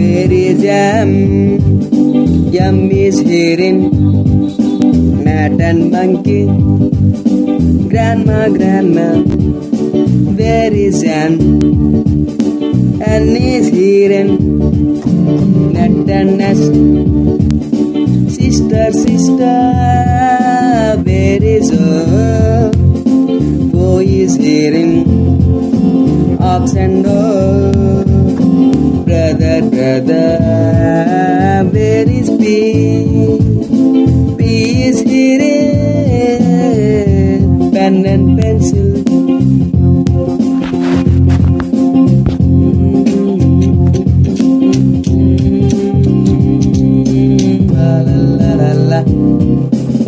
There is jam, jam is hearing. And monkey. Grandma, grandma, where is Ann? Ann is Nut and nest. Sister, sister, where is O? O is hearing ox and. Brother, brother, where is P? And pencil. La la la la la.